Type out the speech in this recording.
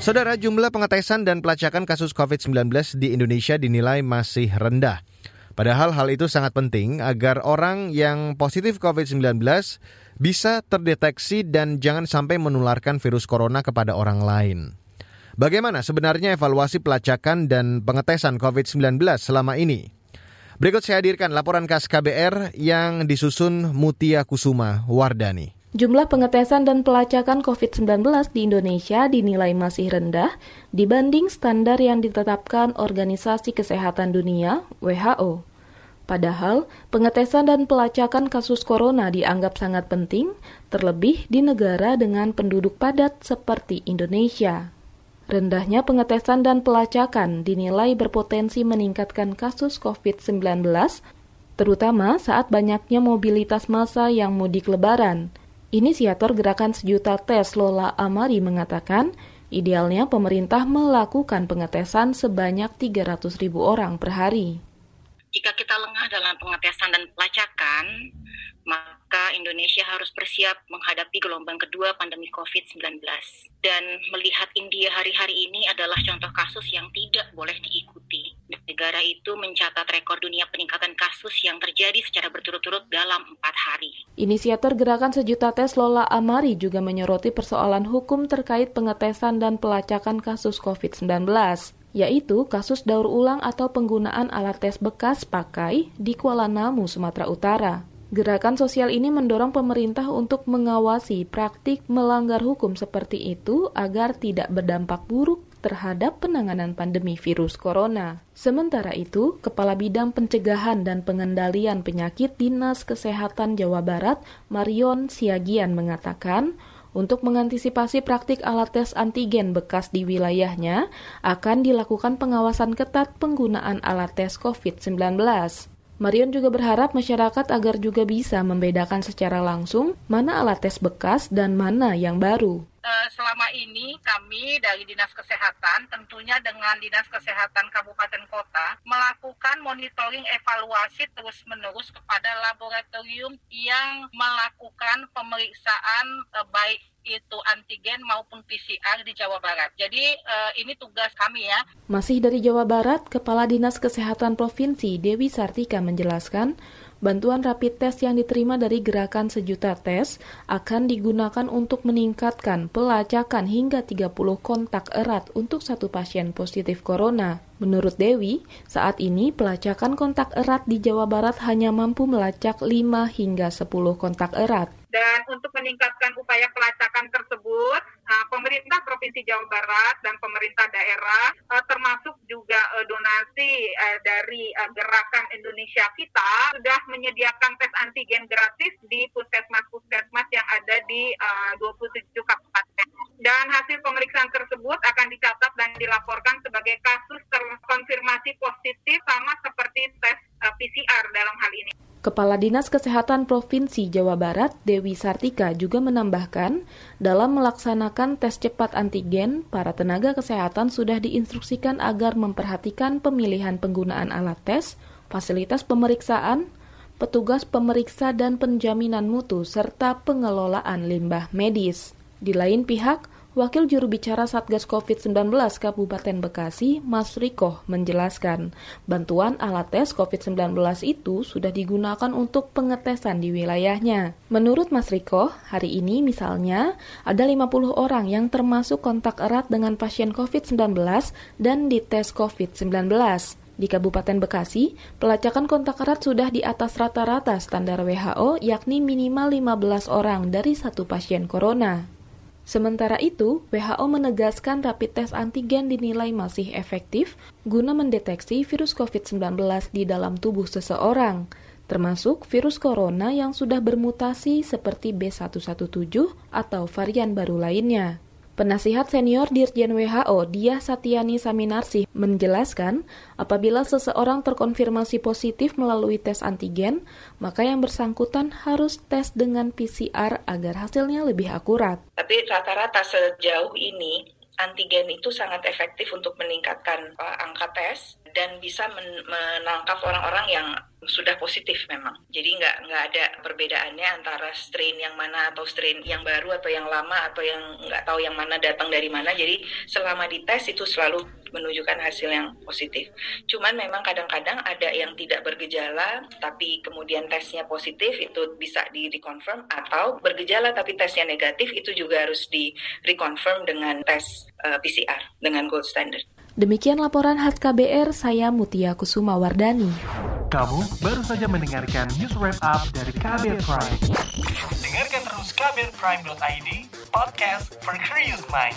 Saudara, jumlah pengetesan dan pelacakan kasus COVID-19 di Indonesia dinilai masih rendah. Padahal hal itu sangat penting agar orang yang positif COVID-19 bisa terdeteksi dan jangan sampai menularkan virus corona kepada orang lain. Bagaimana sebenarnya evaluasi pelacakan dan pengetesan COVID-19 selama ini? Berikut saya hadirkan laporan khas KBR yang disusun Mutia Kusuma Wardani. Jumlah pengetesan dan pelacakan COVID-19 di Indonesia dinilai masih rendah dibanding standar yang ditetapkan Organisasi Kesehatan Dunia (WHO). Padahal, pengetesan dan pelacakan kasus corona dianggap sangat penting, terlebih di negara dengan penduduk padat seperti Indonesia. Rendahnya pengetesan dan pelacakan dinilai berpotensi meningkatkan kasus COVID-19, terutama saat banyaknya mobilitas massa yang mudik lebaran. Inisiator gerakan sejuta tes Lola Amari mengatakan, idealnya pemerintah melakukan pengetesan sebanyak 300 ribu orang per hari. Jika kita lengah dalam pengetesan dan pelacakan, maka Indonesia harus bersiap menghadapi gelombang kedua pandemi COVID-19. Dan melihat India hari-hari ini adalah contoh kasus yang tidak boleh diikuti. Negara itu mencatat rekor dunia peningkatan kasus yang terjadi secara berturut-turut dalam empat hari. Inisiator gerakan sejuta tes Lola Amari juga menyoroti persoalan hukum terkait pengetesan dan pelacakan kasus COVID-19 yaitu kasus daur ulang atau penggunaan alat tes bekas pakai di Kuala Namu, Sumatera Utara. Gerakan sosial ini mendorong pemerintah untuk mengawasi praktik melanggar hukum seperti itu agar tidak berdampak buruk terhadap penanganan pandemi virus corona. Sementara itu, Kepala Bidang Pencegahan dan Pengendalian Penyakit Dinas Kesehatan Jawa Barat, Marion Siagian mengatakan, untuk mengantisipasi praktik alat tes antigen bekas di wilayahnya, akan dilakukan pengawasan ketat penggunaan alat tes COVID-19. Marion juga berharap masyarakat agar juga bisa membedakan secara langsung mana alat tes bekas dan mana yang baru. Eh, selama ini kami dari Dinas Kesehatan tentunya dengan Dinas Kesehatan Kabupaten Kota melakukan monitoring evaluasi terus-menerus kepada laboratorium yang melakukan pemeriksaan uh, baik itu antigen maupun PCR di Jawa Barat. Jadi uh, ini tugas kami ya. Masih dari Jawa Barat, Kepala Dinas Kesehatan Provinsi Dewi Sartika menjelaskan Bantuan rapid test yang diterima dari gerakan sejuta tes akan digunakan untuk meningkatkan pelacakan hingga 30 kontak erat untuk satu pasien positif corona. Menurut Dewi, saat ini pelacakan kontak erat di Jawa Barat hanya mampu melacak 5 hingga 10 kontak erat. Dan untuk meningkatkan upaya pelacakan tersebut, uh, pemerintah Provinsi Jawa Barat dan pemerintah daerah, uh, termasuk juga uh, donasi dari gerakan Indonesia kita, sudah menyediakan tes antigen gratis di puskesmas-puskesmas yang ada di uh, 27 kabupaten. Dan hasil pemeriksaan tersebut akan dicatat dan dilaporkan sebagai kasus terkonfirmasi positif sama seperti tes PCR dalam hal ini. Kepala Dinas Kesehatan Provinsi Jawa Barat, Dewi Sartika, juga menambahkan, dalam melaksanakan tes cepat antigen, para tenaga kesehatan sudah diinstruksikan agar memperhatikan pemilihan penggunaan alat tes, fasilitas pemeriksaan, petugas pemeriksa dan penjaminan mutu, serta pengelolaan limbah medis. Di lain pihak, Wakil juru bicara Satgas COVID-19 Kabupaten Bekasi, Mas Riko, menjelaskan bantuan alat tes COVID-19 itu sudah digunakan untuk pengetesan di wilayahnya. Menurut Mas Riko, hari ini misalnya ada 50 orang yang termasuk kontak erat dengan pasien COVID-19 dan dites COVID-19. Di Kabupaten Bekasi, pelacakan kontak erat sudah di atas rata-rata standar WHO yakni minimal 15 orang dari satu pasien corona. Sementara itu, WHO menegaskan rapid test antigen dinilai masih efektif guna mendeteksi virus COVID-19 di dalam tubuh seseorang, termasuk virus corona yang sudah bermutasi seperti B117 atau varian baru lainnya. Penasihat senior Dirjen WHO Dia Satyani Saminarsi menjelaskan, apabila seseorang terkonfirmasi positif melalui tes antigen, maka yang bersangkutan harus tes dengan PCR agar hasilnya lebih akurat. Tapi rata-rata sejauh ini antigen itu sangat efektif untuk meningkatkan uh, angka tes dan bisa men menangkap orang-orang yang sudah positif memang. Jadi nggak nggak ada perbedaannya antara strain yang mana atau strain yang baru atau yang lama atau yang nggak tahu yang mana datang dari mana. Jadi selama dites itu selalu menunjukkan hasil yang positif. Cuman memang kadang-kadang ada yang tidak bergejala tapi kemudian tesnya positif itu bisa di reconfirm atau bergejala tapi tesnya negatif itu juga harus di reconfirm dengan tes uh, eh, PCR dengan gold standard. Demikian laporan khas KBR, saya Mutia Kusuma Wardani. Kamu baru saja mendengarkan news wrap up dari KBR Prime. Dengarkan terus kbrprime.id, podcast for curious mind.